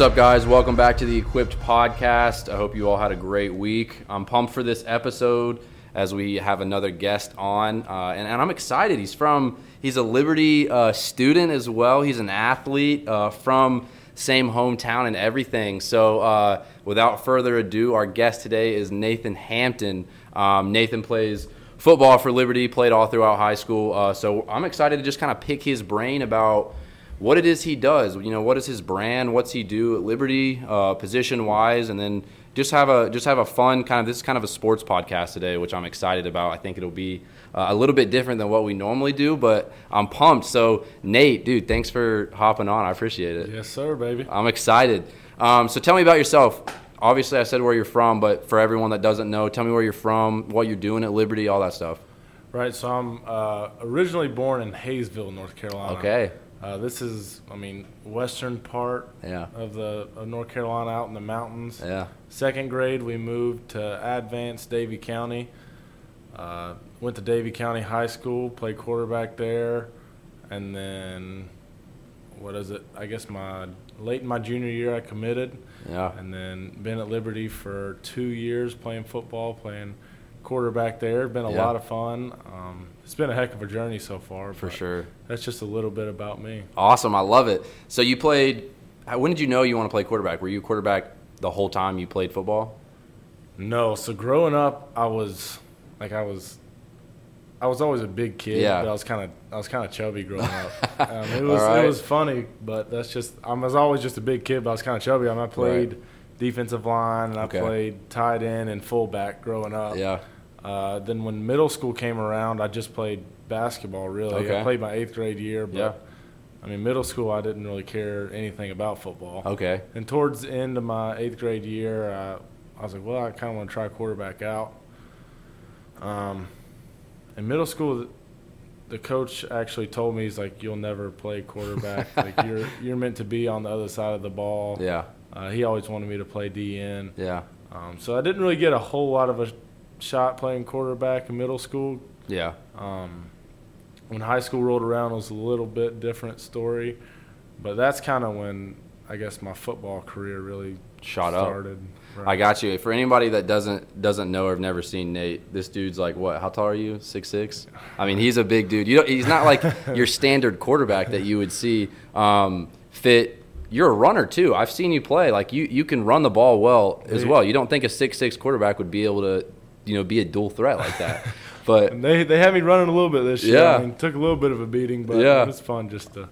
What's up, guys? Welcome back to the Equipped Podcast. I hope you all had a great week. I'm pumped for this episode as we have another guest on, uh, and, and, I'm excited. He's from, he's a Liberty uh, student as well. He's an athlete uh, from same hometown and everything. So, uh, without further ado, our guest today is Nathan Hampton. Um, Nathan plays football for Liberty, played all throughout high school. Uh, so, I'm excited to just kind of pick his brain about what it is he does. You know, what is his brand? What's he do at Liberty, uh, position wise, and then just have a just have a fun kind of this is kind of a sports podcast today, which I'm excited about. I think it'll be uh, a little bit different than what we normally do, but I'm pumped. So Nate, dude, thanks for hopping on. I appreciate it. Yes, sir, baby. I'm excited. Um, so tell me about yourself. Obviously, I said where you're from, but for everyone that doesn't know, tell me where you're from, what you're doing at Liberty, all that stuff. Right. So I'm uh, originally born in Hayesville, North Carolina. Okay. Uh, this is, I mean, western part yeah. of the of North Carolina, out in the mountains. Yeah. Second grade, we moved to Advance, Davie County. Uh, went to Davie County High School, played quarterback there, and then what is it? I guess my late in my junior year, I committed. Yeah. And then been at Liberty for two years playing football, playing quarterback there. Been a yeah. lot of fun. Um, it's been a heck of a journey so far. For sure. That's just a little bit about me. Awesome. I love it. So you played. When did you know you want to play quarterback? Were you quarterback the whole time you played football? No. So growing up, I was like I was. I was always a big kid, yeah. but I was kind of I was kind of chubby growing up. Um, it was right. it was funny, but that's just I was always just a big kid, but I was kind of chubby. I, mean, I played right. defensive line and I played tight end and fullback growing up. Yeah. Uh, then when middle school came around, I just played basketball. Really, okay. I played my eighth grade year, but yeah. I mean middle school I didn't really care anything about football. Okay. And towards the end of my eighth grade year, uh, I was like, well, I kind of want to try quarterback out. Um, in middle school, the coach actually told me he's like, you'll never play quarterback. like you're you're meant to be on the other side of the ball. Yeah. Uh, he always wanted me to play DN. Yeah. Um, so I didn't really get a whole lot of a shot playing quarterback in middle school. Yeah. Um, when high school rolled around, it was a little bit different story, but that's kind of when I guess my football career really shot started. up. Right. I got you. For anybody that doesn't doesn't know or have never seen Nate, this dude's like what? How tall are you? Six six. I mean, he's a big dude. You know, he's not like your standard quarterback that you would see um, fit you're a runner too. I've seen you play. Like you, you can run the ball well as well. You don't think a six six quarterback would be able to you know be a dual threat like that. But and they they had me running a little bit this year. Yeah, I mean, took a little bit of a beating, but yeah. it was fun just to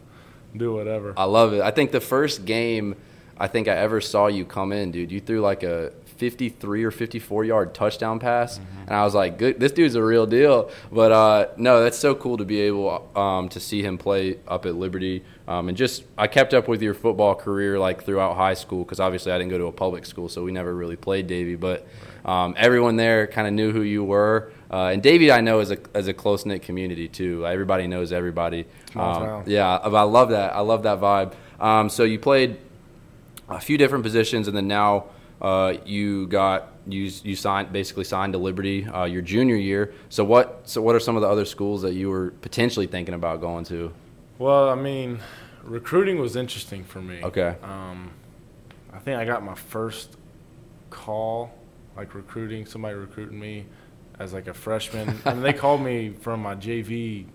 do whatever. I love it. I think the first game I think I ever saw you come in, dude, you threw like a 53 or 54 yard touchdown pass, mm-hmm. and I was like, Good, this dude's a real deal. But uh, no, that's so cool to be able um, to see him play up at Liberty. Um, and just I kept up with your football career like throughout high school because obviously I didn't go to a public school, so we never really played Davie. But um, everyone there kind of knew who you were. Uh, and Davie, I know, is a as a close knit community too. Everybody knows everybody. Um, yeah, I love that. I love that vibe. Um, so you played a few different positions, and then now uh, you got you you signed basically signed to Liberty uh, your junior year. So what so what are some of the other schools that you were potentially thinking about going to? Well, I mean, recruiting was interesting for me. Okay. Um, I think I got my first call, like recruiting somebody recruiting me as like a freshman, and they called me from my JV,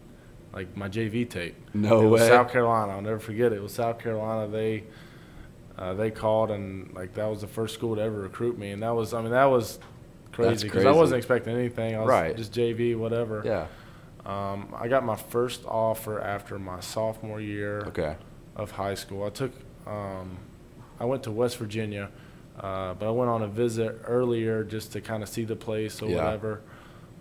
like my JV tape. No it way. Was South Carolina. I'll never forget it. It was South Carolina. They uh, they called and like that was the first school to ever recruit me, and that was I mean that was crazy because I wasn't expecting anything. I was right. just JV, whatever. Yeah. Um, I got my first offer after my sophomore year okay. of high school. I took, um, I went to West Virginia, uh, but I went on a visit earlier just to kind of see the place or yeah. whatever.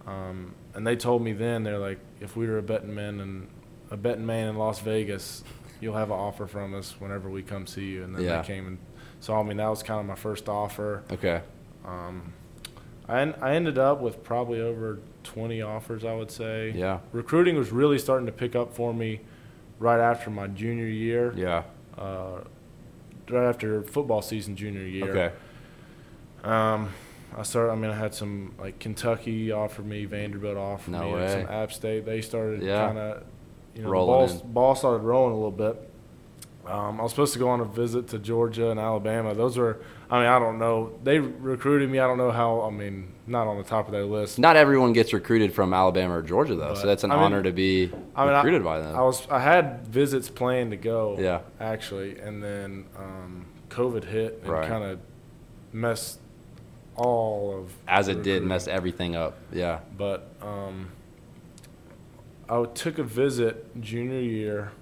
Um, and they told me then they're like, if we were a betting man and a betting man in Las Vegas, you'll have an offer from us whenever we come see you. And then yeah. they came and saw me. That was kind of my first offer. Okay. Um, I, I ended up with probably over 20 offers, I would say. Yeah. Recruiting was really starting to pick up for me right after my junior year. Yeah. Uh, right after football season, junior year. Okay. Um, I started. I mean, I had some like Kentucky offered me, Vanderbilt offered no me, some App State. They started yeah. kind of, you know, rolling the ball, ball started rolling a little bit. Um, I was supposed to go on a visit to Georgia and Alabama. Those were, I mean, I don't know. They recruited me. I don't know how. I mean, not on the top of their list. Not everyone gets recruited from Alabama or Georgia though, so that's an I mean- honor to be I mean, I- recruited by them. I was I had visits planned to go. Yeah. Actually, and then um, COVID hit and Right. kind of messed all of As it did, mess everything up. Yeah. But um, I took a visit junior year.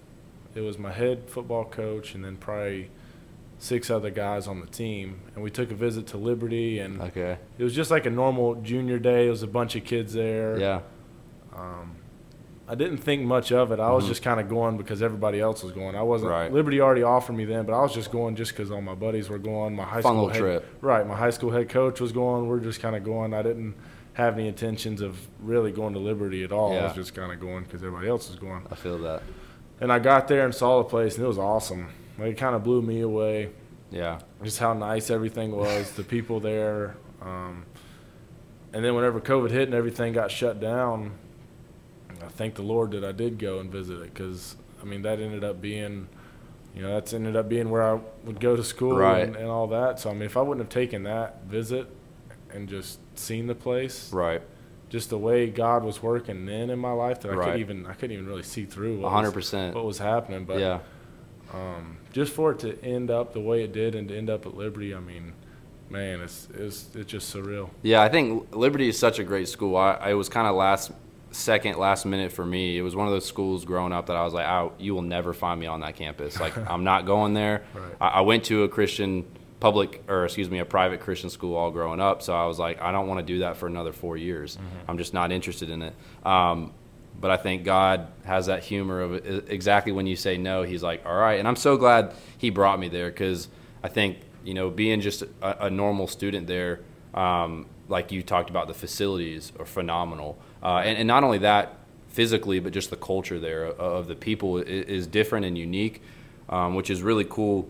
It was my head football coach and then probably six other guys on the team, and we took a visit to Liberty, and Okay. it was just like a normal junior day. It was a bunch of kids there. Yeah. Um, I didn't think much of it. I was Mhm. just kind of going because everybody else was going. I wasn't. Right. Liberty already offered me then, but I was just going just because all my buddies were going. My high Fun school head, trip. Right. My high school head coach was going. We're just kind of going. I didn't have any intentions of really going to Liberty at all. yeah. I was just kind of going because everybody else was going. I feel that. And I got there and saw the place, and it was awesome. Like, it kind of blew me away Yeah. just how nice everything was, the people there. Um, and then whenever COVID hit and everything got shut down, I thank the Lord that I did go and visit it because I mean that ended up being, you know, that's ended up being where I would go to school Right. and, and all that. So I mean, if I wouldn't have taken that visit and just seen the place, Right. Just the way God was working then in my life that I Right. couldn't even I couldn't even really see through One hundred percent. what was happening. But Yeah. um, just for it to end up the way it did and to end up at Liberty, I mean, man, it's it's it's just surreal. Yeah, I think Liberty is such a great school. I, I was kind of last second, last minute for me. It was one of those schools growing up that I was like, oh, you will never find me on that campus. Like, I'm not going there. Right. I, I went to a Christian public, or excuse me, a private Christian school all growing up. So I was like, I don't want to do that for another four years. I'm just not interested in it. Um, but I think God has that humor of it. exactly when you say no, He's like, all right. And I'm so glad He brought me there because I think you know being just a, a normal student there, um, like you talked about, the facilities are phenomenal, uh, and, and not only that physically, but just the culture there of, of the people is, is different and unique, um, which is really cool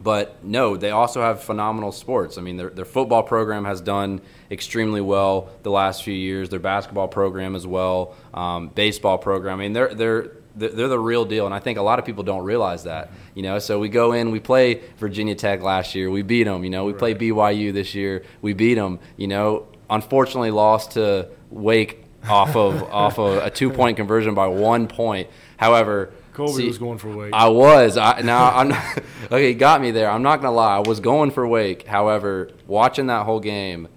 but no, they also have phenomenal sports. I mean, their, their football program has done extremely well the last few years. Their basketball program as well, um, baseball program. I mean, they're they're they're they're the real deal, and I think a lot of people don't realize that. You know, so we go in, we play Virginia Tech last year, we beat them. You know, we play BYU this year, we beat them. You know, unfortunately lost to Wake off of off of a two point conversion by one point. However, Colby see- was going for Wake. I was. I, now I'm not, okay. Got me there. I'm not gonna lie. I was going for Wake. However, watching that whole game,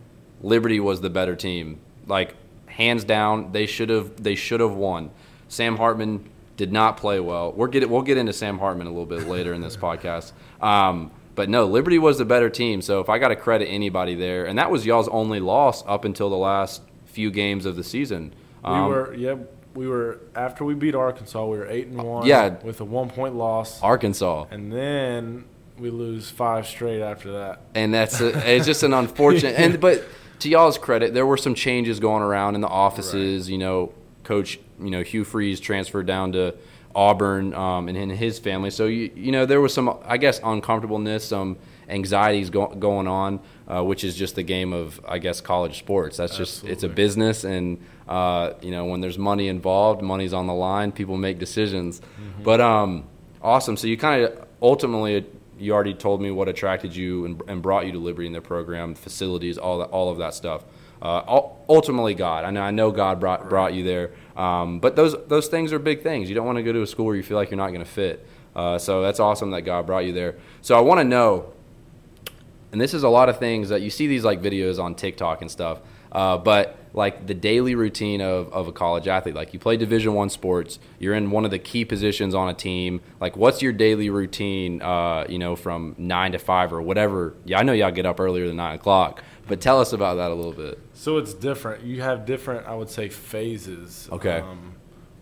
Liberty was the better team. Like hands down, they should have. They should have won. Sam Hartman did not play well. We're get we'll get into Sam Hartman a little bit later in this podcast. Um, but no, Liberty was the better team. So if I got to credit anybody there, and that was y'all's only loss up until the last few games of the season. we Um, were yeah we were after we beat Arkansas we were eight and one Yeah. with a one point loss Arkansas. and then we lose five straight after that. and that's a, it's just an unfortunate. And but to y'all's credit, there were some changes going around in the offices. You know, Coach, you know Hugh Freeze transferred down to Auburn, um, and in his family. So you you know there was some I guess uncomfortableness, some anxieties go, going on, uh, which is just the game of I guess college sports. That's just it's a business, and uh, you know when there's money involved, money's on the line. People make decisions. But um, awesome. So you kind of ultimately you already told me what attracted you and, and brought you to Liberty in their program, facilities, all that, all of that stuff. Uh, ultimately, God. I know, I know God brought brought you there. Um, but those those things are big things. You don't want to go to a school where you feel like you're not going to fit. Uh, so that's awesome that God brought you there. So I want to know, and this is a lot of things that you see these like videos on TikTok and stuff. Uh, but like the daily routine of, of a college athlete, like you play Division One sports, you're in one of the key positions on a team. Like, what's your daily routine? Uh, you know, from nine to five or whatever. Yeah, I know y'all get up earlier than nine o'clock, but tell us about that a little bit. So it's different. You have different, I would say, phases. Okay. Um,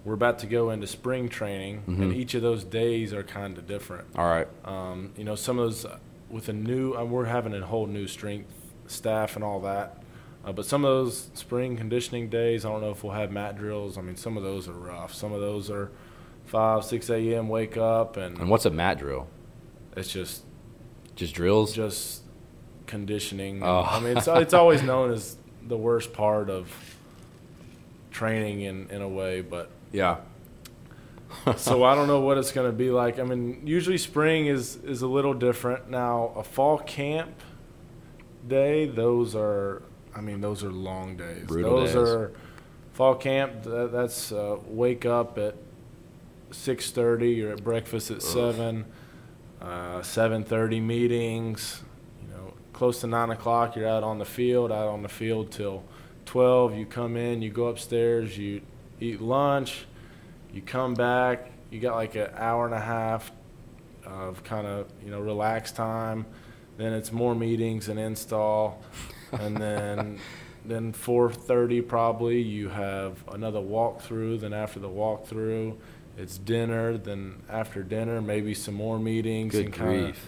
we're about to go into spring training, Mm-hmm. and each of those days are kind of different. All right. Um, you know, some of those with a new, uh, we're having a whole new strength staff and all that. Uh, but some of those spring conditioning days, I don't know if we'll have mat drills. I mean, some of those are rough. Some of those are 5, 6 a.m. wake up, and And what's a mat drill? it's just Just drills. just conditioning. Oh. I mean, it's it's always known as the worst part of training in in a way, but yeah. so I don't know what it's going to be like. I mean, usually spring is is a little different. Now, a fall camp day, those are, I mean, those are long days. Brutal those days. are fall camp. That, that's uh, wake up at six thirty. You're at breakfast at seven. Uh, seven thirty meetings. You know, close to nine o'clock. You're out on the field. Out on the field till twelve. You come in. You go upstairs. You eat lunch. You come back. You got like an hour and a half of kind of you know relaxed time. Then it's more meetings and install, and then then 4:30 probably you have another walkthrough. Then after the walkthrough, it's dinner. Then after dinner, maybe some more meetings Good and kind of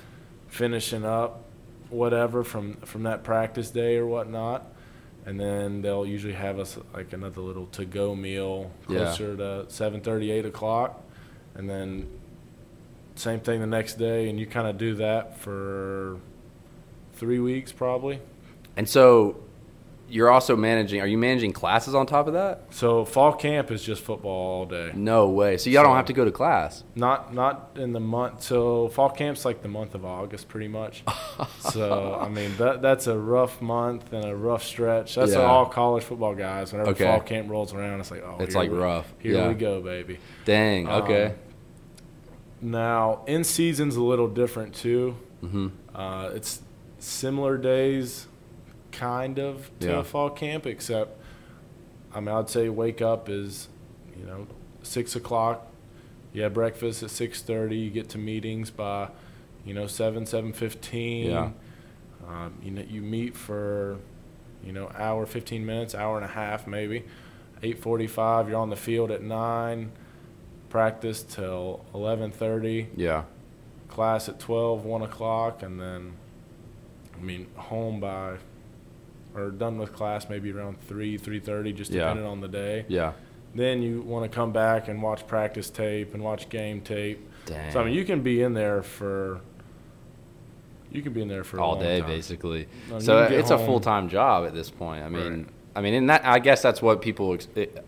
finishing up whatever from from that practice day or whatnot. And then they'll usually have us like another little to-go meal Yeah. closer to 7:30, 8 o'clock, and then same thing the next day. And you kind of do that for three weeks probably. And so you're also managing. Are you managing classes on top of that? So fall camp is just football all day. No way. So y'all don't have to go to class. Not not in the month. So fall camp's like the month of August, pretty much. so I mean that that's a rough month and a rough stretch. That's Yeah. all college football guys. Whenever Okay. fall camp rolls around, it's like oh, It's here like we- rough. Here Yeah. we go, baby. Dang. Okay. Um, Now in season's a little different too. mm-hmm. Uh, it's similar days, kind of to Yeah. a fall camp, except I mean I'd say wake up is, you know, six o'clock. You have breakfast at six thirty. You get to meetings by, you know, seven seven fifteen. Yeah. Um, you know, you meet for, you know, hour fifteen minutes, hour and a half maybe. Eight forty five. You're on the field at nine. Practice till eleven thirty Yeah. class at 12, 1 o'clock, and then, I mean, home by, or done with class maybe around 3, 3.30, just Yeah. depending on the day. Yeah. Then you want to come back and watch practice tape and watch game tape. Dang. So, I mean, you can be in there for, you can be in there for a all day time. basically. No, you so it's a full time job at this point. I mean, Right. I mean, and that I guess that's what people. It,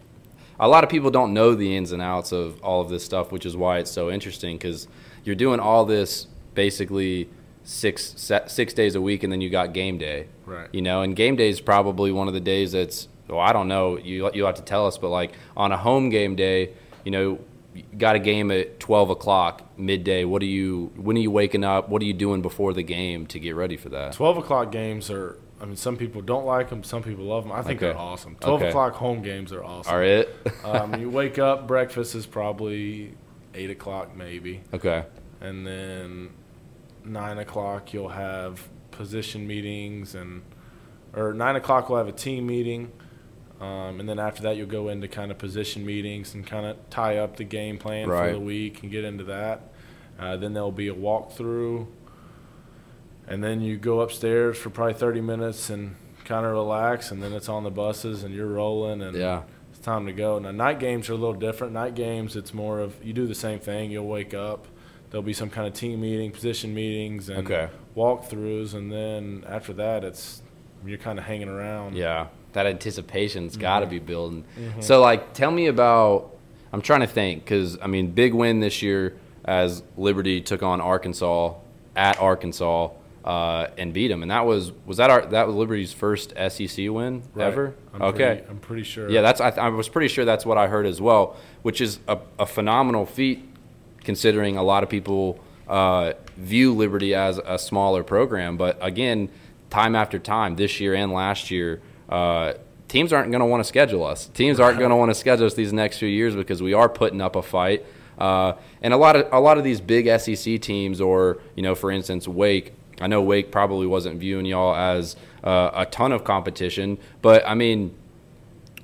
a lot of people don't know the ins and outs of all of this stuff, which is why it's so interesting because you're doing all this basically six six days a week, and then you got game day. Right. You know, and game day is probably one of the days that's. Well, I don't know. You you have to tell us, but like on a home game day, you know, you got a game at twelve o'clock midday. What are you? When are you waking up? What are you doing before the game to get ready for that? 12 o'clock games are, I mean, some people don't like them, some people love them. I think Okay. they're awesome. 12 Okay. o'clock home games are awesome. All right. um, you wake up, breakfast is probably 8 o'clock maybe. okay. and then nine o'clock you'll have position meetings and or nine o'clock we'll have a team meeting um, and then after that you'll go into kind of position meetings and kind of tie up the game plan Right. for the week and get into that uh, then there'll be a walkthrough and then you go upstairs for probably 30 minutes and kind of relax and then it's on the buses and you're rolling and Yeah. it's time to go. Now night games are a little different. Night games, it's more of you do the same thing. You'll wake up. There'll be some kind of team meeting, position meetings, and Okay. walkthroughs, and then after that, it's you're kind of hanging around. Yeah. That anticipation's got to be building. Mm-hmm. So, like, tell me about. I'm trying to think because I mean, big win this year as Liberty took on Arkansas at Arkansas uh, and beat them, and that was was that our that was Liberty's first SEC win Right. ever. I'm okay. Pretty, I'm pretty sure. Yeah, that's I, th- I was pretty sure that's what I heard as well, which is a, a phenomenal feat considering a lot of people uh, view Liberty as a smaller program. But again, time after time, this year and last year, uh, teams aren't going to want to schedule us. Teams aren't going to want to schedule us these next few years because we are putting up a fight. Uh, and a lot of a lot of these big SEC teams, or you know, for instance, Wake. I know Wake probably wasn't viewing y'all as uh, a ton of competition, but I mean,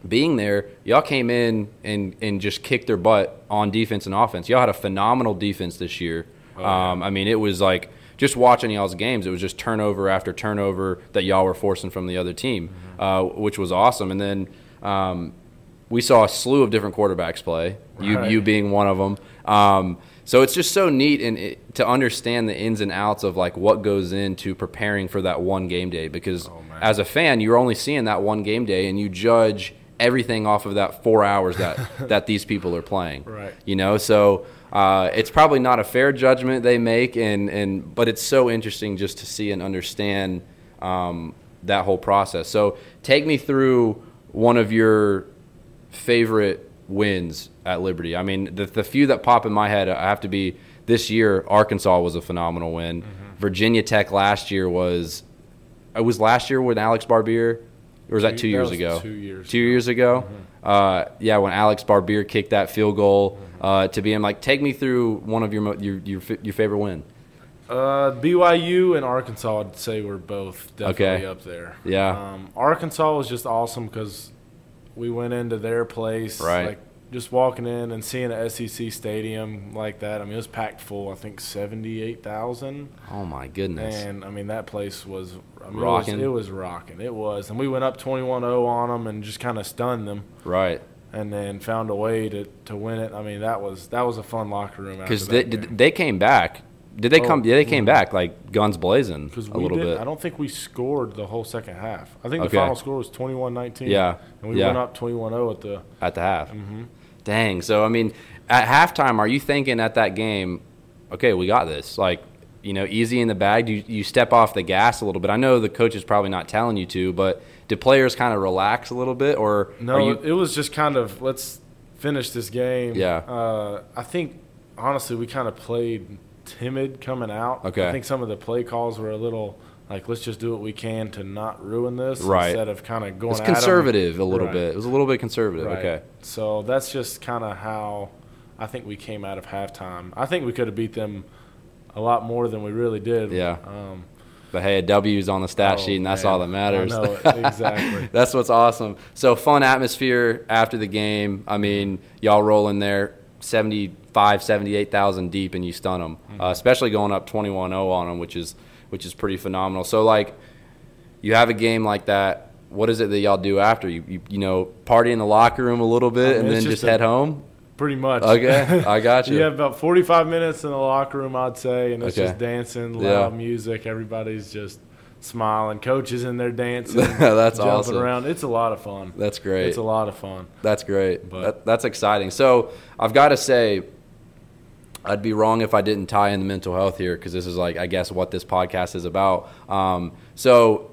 being there, y'all came in and, and just kicked their butt on defense and offense. Y'all had a phenomenal defense this year. Oh, yeah. um, I mean, it was like just watching y'all's games. It was just turnover after turnover that y'all were forcing from the other team, Mm-hmm. uh, which was awesome. And then um, we saw a slew of different quarterbacks play. You Right. you being one of them. Um, so it's just so neat and it, to understand the ins and outs of like what goes into preparing for that one game day because Oh, as a fan you're only seeing that one game day and you judge everything off of that four hours that that these people are playing. Right. You know, so uh, it's probably not a fair judgment they make, and and but it's so interesting just to see and understand um, that whole process. So take me through one of your favorite wins at Liberty. I mean, the the few that pop in my head, I have to be this year. Arkansas was a phenomenal win. Virginia Tech last year was. It was last year when Alex Barbir, or was that two That years was ago? two years Two ago. years ago. Uh, yeah, when Alex Barbir kicked that field goal uh, to be him. Like, take me through one of your mo- your your, your favorite win. Uh, BYU and Arkansas, I'd say, were both definitely Okay. up there. Yeah. Um, Arkansas was just awesome because we went into their place, Right. Like just walking in and seeing an SEC stadium like that. I mean, it was packed full. I think seventy-eight thousand. Oh my goodness! and I mean that place was. I mean, Rocking. It was, it was rocking. It was, and we went up 21-0 on them and just kind of stunned them, Right. and then found a way to, to win it. I mean, that was that was a fun locker room. Because they, did, they came back. Did they Oh, come? Yeah, they came mhm. back like guns blazing a little did, bit. I don't think we scored the whole second half. I think the Okay. final score was 21-19. Yeah, and we yeah. went up 21-0 at the. at the half. hmm Dang. So I mean, at halftime, are you thinking at that game, okay, we got this? Like, you know, easy in the bag. Do you, you step off the gas a little bit? I know the coach is probably not telling you to, but do players kind of relax a little bit, or No, you? it was just kind of let's finish this game. Yeah. Uh, I think honestly we kind of played timid coming out. Okay. I think some of the play calls were a little like let's just do what we can to not ruin this Right. instead of kind of going. It's conservative a little Right. bit. It was a little bit conservative. Right. Okay. So that's just kind of how I think we came out of halftime. I think we could have beat them a lot more than we really did. Yeah. Um, But hey, a W is on the stat Oh, sheet, and that's man. all that matters. I know, exactly. that's what's awesome. So fun atmosphere after the game. I mean, y'all roll in there 75, 78,000 deep, and you stun them, Mm-hmm. uh, especially going up 21-0 on them, which is which is pretty phenomenal. So like, you have a game like that. What is it that y'all do after you you, you know party in the locker room a little bit, I mean, and then just just a- head home? pretty much. Okay, I got you. You have about 45 minutes in the locker room, I'd say, and it's Okay. just dancing, Yeah. loud music. Everybody's just smiling. Coaches in there dancing, That's jumping awesome. around. It's a lot of fun. That's great. It's a lot of fun. That's great. But- That, that's exciting. So I've got to say, I'd be wrong if I didn't tie in the mental health here because this is like I guess what this podcast is about. Um, so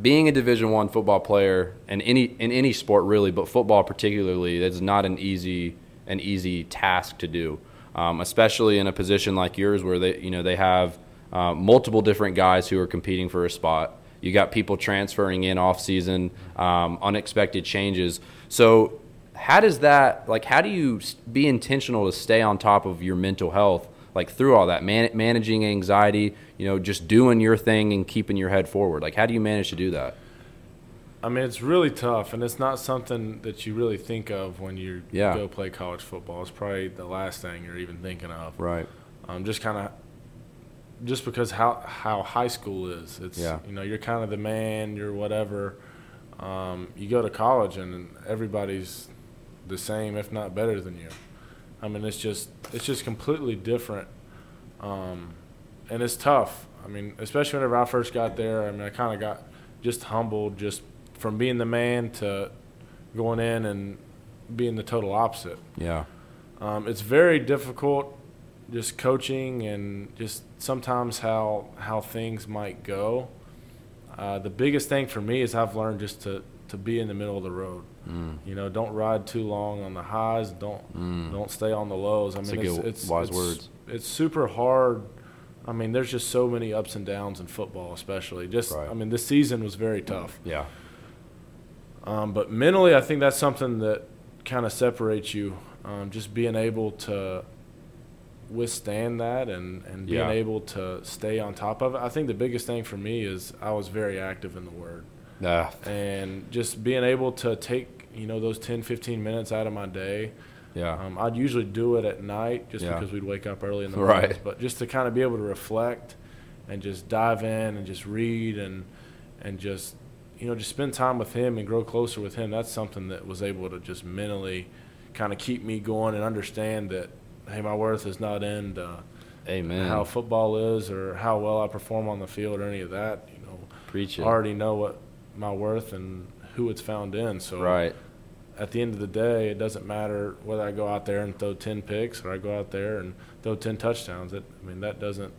being a Division One football player and any in any sport really, but football particularly, it's not an easy an easy task to do, um, especially in a position like yours where they you know they have uh, multiple different guys who are competing for a spot. You got people transferring in off season, um, unexpected changes. So how does that like how do you be intentional to stay on top of your mental health like through all that man- managing anxiety you know just doing your thing and keeping your head forward like how do you manage to do that I mean, it's really tough, and it's not something that you really think of when you Yeah. go play college football. It's probably the last thing you're even thinking of. right um, just kind of just because how how high school is it's Yeah. you know you're kind of the man you're whatever um, you go to college and everybody's the same if not better than you i mean it's just it's just completely different um, and it's tough i mean especially whenever i first got there i mean i kind of got just humbled just from being the man to going in and being the total opposite yeah um, it's very difficult, just coaching and just sometimes how how things might go. Uh, the biggest thing for me is I've learned just to to be in the middle of the road. Mm. You know, don't ride too long on the highs. Don't Mm. don't stay on the lows. I That's mean, it's, it's wise it's, words. It's super hard. I mean, there's just so many ups and downs in football, especially. Just Right. I mean, this season was very tough. yeah Um, but mentally, I think that's something that kind of separates you. Um, just being able to withstand that and, and being Yeah. able to stay on top of it. I think the biggest thing for me is I was very active in the Word. uh, And just being able to take, you know, those 10, 15 minutes out of my day. yeah Um, I'd usually do it at night just Yeah. because we'd wake up early in the morning. Right. But just to kind of be able to reflect and just dive in and just read and and just you know just spend time with him and grow closer with him. That's something that was able to just mentally kind of keep me going and understand that hey, my worth is not in uh, amen how football is or how well I perform on the field or any of that. You know, preach I already know what my worth and who it's found in. So right at the end of the day, it doesn't matter whether I go out there and throw 10 picks or I go out there and throw 10 touchdowns. It, I mean, that doesn't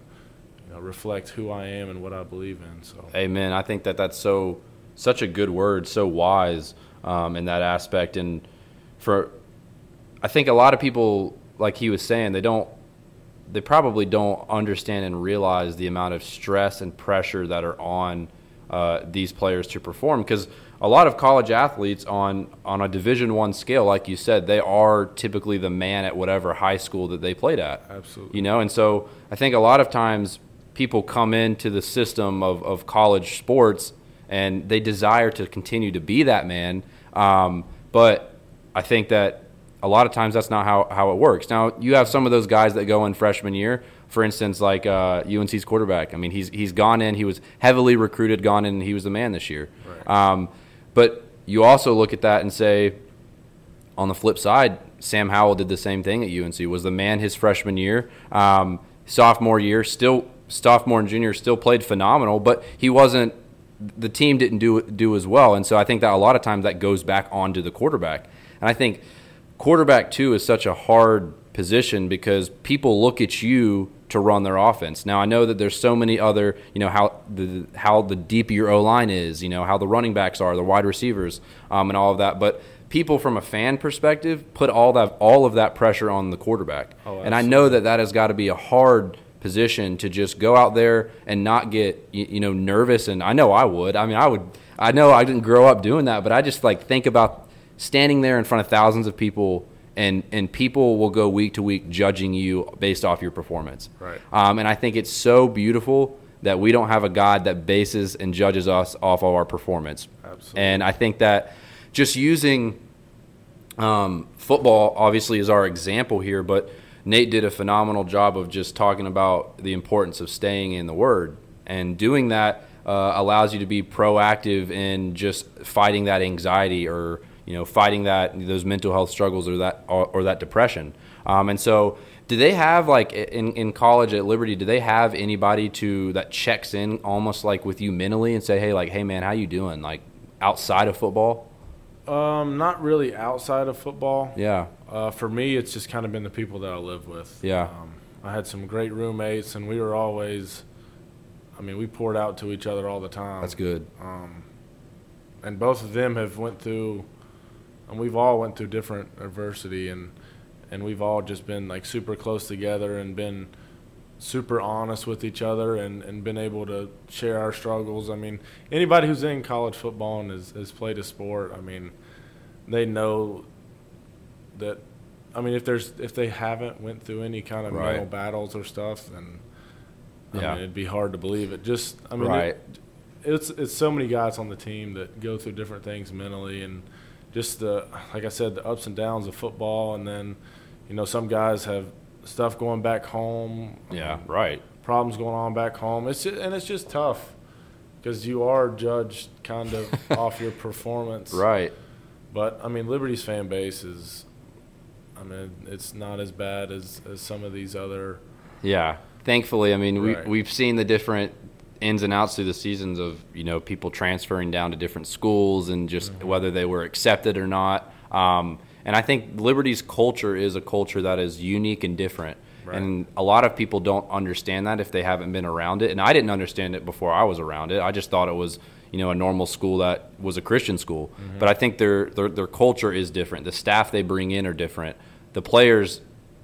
you know, reflect who I am and what I believe in. So, Amen. I think that that's so such a good word, so wise um, in that aspect. And for, I think a lot of people, like he was saying, they don't, they probably don't understand and realize the amount of stress and pressure that are on uh, these players to perform because a lot of college athletes on on a division one scale like you said they are typically the man at whatever high school that they played at Absolutely. you know and so i think a lot of times people come into the system of, of college sports and they desire to continue to be that man um, but i think that a lot of times that's not how, how it works now you have some of those guys that go in freshman year for instance, like uh, UNC's quarterback. I mean, he's he's gone in. He was heavily recruited, gone in. and He was the man this year. Right. Um, but you also look at that and say, on the flip side, Sam Howell did the same thing at UNC. Was the man his freshman year, um, sophomore year, still sophomore and junior, still played phenomenal, but he wasn't. The team didn't do do as well, and so I think that a lot of times that goes back onto the quarterback. And I think quarterback too is such a hard position because people look at you to run their offense. Now I know that there's so many other, you know, how the how the deep your O line is, you know, how the running backs are, the wide receivers, um, and all of that. But people from a fan perspective put all that all of that pressure on the quarterback, Oh, and I know that that has got to be a hard position to just go out there and not get you, you know nervous. And I know I would. I mean, I would. I know I didn't grow up doing that, but I just like think about standing there in front of thousands of people and and people will go week to week judging you based off your performance. Right. Um, and I think it's so beautiful that we don't have a God that bases and judges us off of our performance. Absolutely. And I think that just using um, football obviously is our example here, but Nate did a phenomenal job of just talking about the importance of staying in the Word and doing that. Uh, allows you to be proactive in just fighting that anxiety or you know fighting that those mental health struggles or that or, or that depression um, and so do they have like in, in college at liberty do they have anybody to that checks in almost like with you mentally and say hey like hey man how you doing like outside of football Um, not really outside of football. yeah Uh, for me, it's just kind of been the people that I live with. Yeah. Um, I had some great roommates, and we were always, I mean, we poured out to each other all the time. that's good Um, and both of them have went through, and we've all went through different adversity, and and we've all just been like super close together and been super honest with each other and, and been able to share our struggles. I mean, anybody who's in college football and has, has played a sport, I mean, they know that. I mean, if there's if they haven't went through any kind of Right. mental battles or stuff, then I Yeah. mean, it'd be hard to believe it. Just I mean, Right. it, it's it's so many guys on the team that go through different things mentally and just the like I said the ups and downs of football and then you know some guys have stuff going back home. Yeah right. Problems going on back home. It's just, and it's just tough because you are judged kind of off your performance. Right. But I mean Liberty's fan base is I mean it's not as bad as, as some of these other Yeah, thankfully, I mean, we we've seen the different ins and outs through the seasons of you know people transferring down to different schools and just Mm-hmm. whether they were accepted or not. Um, and I think Liberty's culture is a culture that is unique and different. Right. And a lot of people don't understand that if they haven't been around it. And I didn't understand it before I was around it. I just thought it was, you know, a normal school that was a Christian school. Mm-hmm. But I think their, their their culture is different. The staff they bring in are different. The players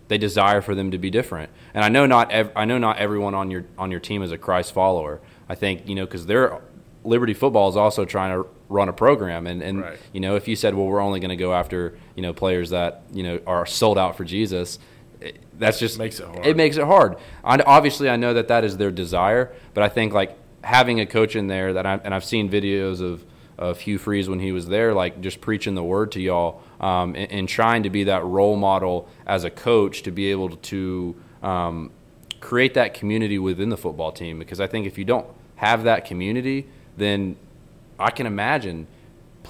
they desire for them to be different. And I know not ev- I know not everyone on your on your team is a Christ follower. I think you know because they're Liberty football is also trying to run a program, and and Right. you know if you said well we're only going to go after you know players that you know are sold out for Jesus. it- That's just Makes it hard. It makes it hard. I, obviously, I know that that is their desire, but I think like having a coach in there that I and I've seen videos of of Hugh Freeze when he was there, like just preaching the word to y'all um, and, and trying to be that role model as a coach to be able to um, create that community within the football team. Because I think if you don't have that community, then I can imagine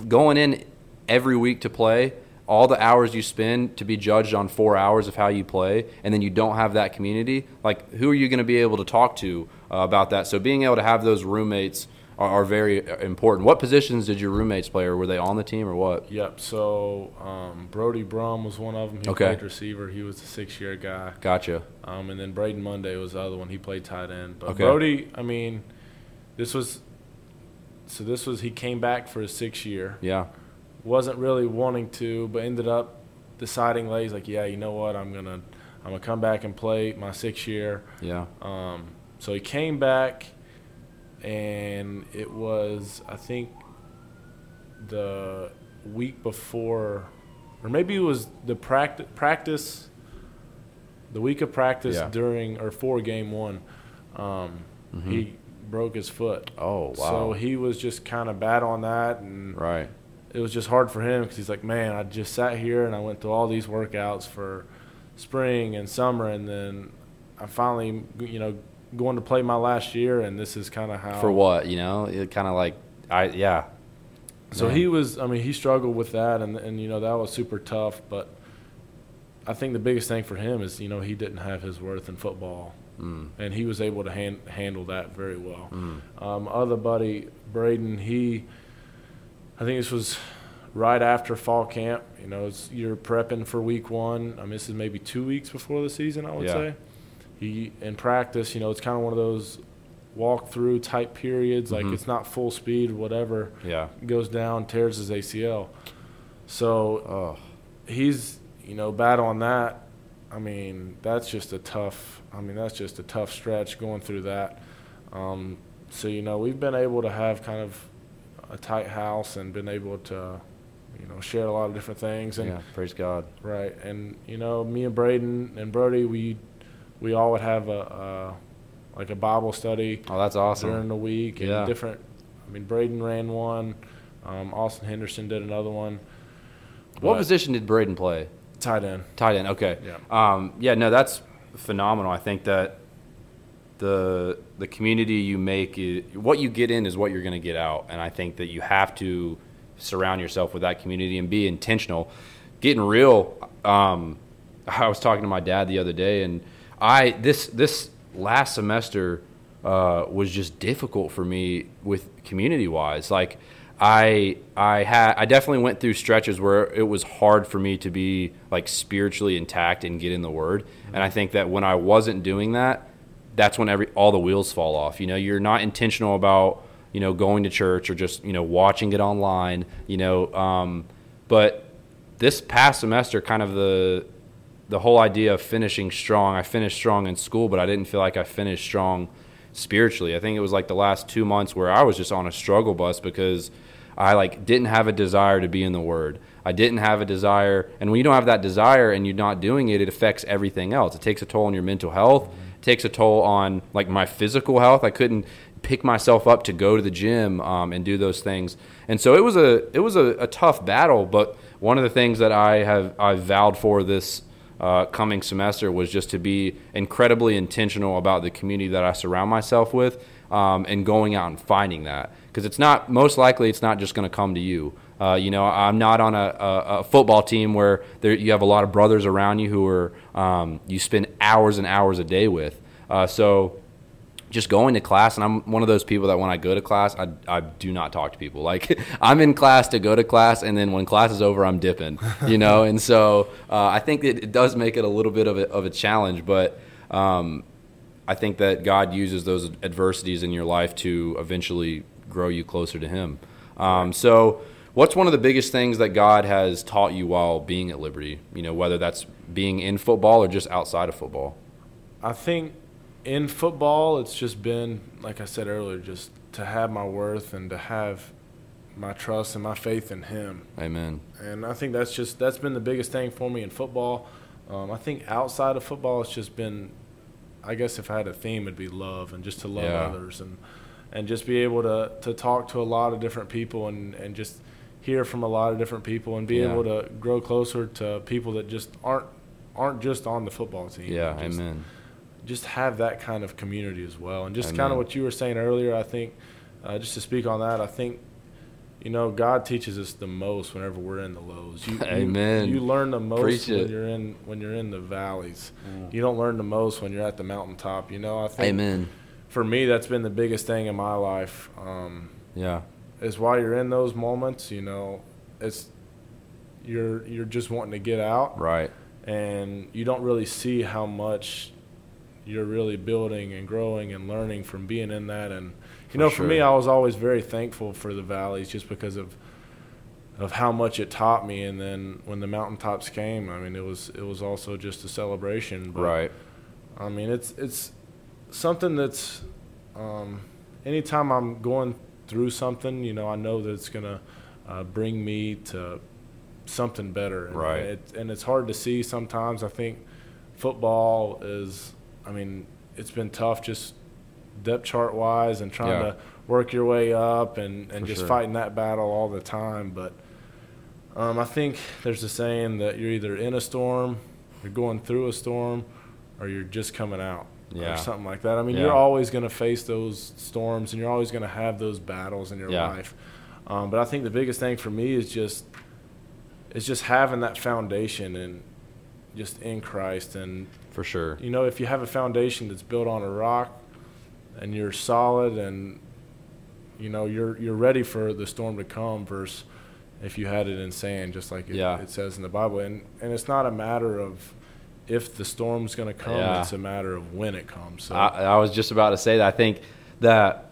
going in every week to play, all the hours you spend to be judged on four hours of how you play, and then you don't have that community. Like, who are you going to be able to talk to uh, about that? So, being able to have those roommates are, are very important. What positions did your roommates play, or were they on the team, or what? Yep. So um, Brody Brum was one of them. He Okay. played receiver. He was a six-year guy. Gotcha. Um, and then Braden Monday was the other one. He played tight end. But Okay. Brody, I mean, this was so this was he came back for his sixth year. Yeah. Wasn't really wanting to, but ended up deciding late. He's like, yeah, you know what? I'm gonna I'm gonna come back and play my sixth year. Yeah. Um, so he came back, and it was I think the week before, or maybe it was the practice practice, the week of practice Yeah. during or for game one. Um, He broke his foot. Oh wow. So he was just kind of bad on that, and right. it was just hard for him because he's like, man, I just sat here and I went through all these workouts for spring and summer, and then I finally, you know, going to play my last year, and this is kind of how. For what you know, it kind of like I yeah. So Man. he was. I mean, he struggled with that, and and you know that was super tough. But I think the biggest thing for him is you know he didn't have his worth in football, Mm. and he was able to han- handle that very well. Mm. Um, other buddy Braden, he, I think this was right after fall camp. You know, it's, you're prepping for week one. I mean, this is maybe two weeks before the season. I would Yeah. say. He in practice, you know, it's kind of one of those walk through type periods. Like Mhm. it's not full speed, whatever Yeah. goes down, tears his ACL. So Oh. he's you know bad on that. I mean that's just a tough. I mean that's just a tough stretch going through that. Um, so you know we've been able to have kind of a tight house and been able to you know share a lot of different things and Yeah. Praise God. right and you know me and Braden and Brody we we all would have a, a like a Bible study Oh, that's awesome. during the week and Yeah. different. I mean, Braden ran one. Um, Austin Henderson did another one. what position did Braden play? Tight end. Tight end. Okay. Yeah. Um, yeah. No, that's phenomenal. I think that the the community you make, is, what you get in is what you're going to get out, and I think that you have to surround yourself with that community and be intentional. Getting real. Um, I was talking to my dad the other day, and I this this last semester uh, was just difficult for me with community wise. Like I I had I definitely went through stretches where it was hard for me to be like spiritually intact and get in the Word, and I think that when I wasn't doing that, that's when every all the wheels fall off. You know, you're not intentional about you know going to church or just you know watching it online. You know, um, but this past semester, kind of the the whole idea of finishing strong. I finished strong in school, but I didn't feel like I finished strong spiritually. I think it was like the last two months where I was just on a struggle bus because I like didn't have a desire to be in the Word. I didn't have a desire, and when you don't have that desire and you're not doing it, it affects everything else. It takes a toll on your mental health. It takes a toll on like my physical health. I couldn't pick myself up to go to the gym um, and do those things, and so it was a it was a, a tough battle. But one of the things that I have I vowed for this uh, coming semester was just to be incredibly intentional about the community that I surround myself with um, and going out and finding that because it's not most likely it's not just going to come to you. Uh, you know, I'm not on a, a, a football team where there, you have a lot of brothers around you who are um, you spend hours and hours a day with. Uh, so just going to class and i'm one of those people that when i go to class i, I do not talk to people. Like i'm in class to go to class and then when class is over i'm dipping you know? And so uh, i think it, it does make it a little bit of a, of a challenge but um, i think that god uses those adversities in your life to eventually grow you closer to him. Um, so what's one of the biggest things that god has taught you while being at liberty? You know whether that's being in football or just outside of football. I think in football, it's just been, like I said earlier, just to have my worth and to have my trust and my faith in Him. amen And I think that's just that's been the biggest thing for me in football. Um, I think outside of football, it's just been, I guess if I had a theme, it'd be love and just to love Yeah. others and and just be able to to talk to a lot of different people and and just hear from a lot of different people and be Yeah. able to grow closer to people that just aren't aren't just on the football team. yeah Just- amen just have that kind of community as well. And just kind of what you were saying earlier, I think, uh, just to speak on that, I think, you know, God teaches us the most whenever we're in the lows. You, you- Amen. You, learn the most Preach when it. you're in when you're in the valleys. You don't learn the most when you're at the mountaintop. You know, I think amen for me, that's been the biggest thing in my life. Um, Yeah. is while you're in those moments, you know, it's you're you're just wanting to get out, Right. and you don't really see how much you're really building and growing and learning from being in that. And you For know, for me. I was always very thankful for the valleys just because of of how much it taught me. And then when the mountaintops came, I mean, it was it was also just a celebration. But, Right. I mean, it's it's something that's um, anytime I'm going through something, you know, I know that it's gonna uh, bring me to something better. And Right. It, and it's hard to see sometimes. I think football is. I mean, it's been tough just depth chart wise and trying Yeah. to work your way up and, and For just sure. fighting that battle all the time. But um, I think there's a saying that you're either in a storm, you're going through a storm, or you're just coming out. Yeah. Or something like that. I mean, Yeah. you're always going to face those storms and you're always going to have those battles in your life. Um, but I think the biggest thing for me is just is just having that foundation and just in Christ and For sure. you know if you have a foundation that's built on a rock and you're solid and you know you're you're ready for the storm to come versus if you had it in sand just like it, Yeah. it says in the Bible and and it's not a matter of if the storm's going to come Yeah. it's a matter of when it comes so I, I was just about to say that. I think that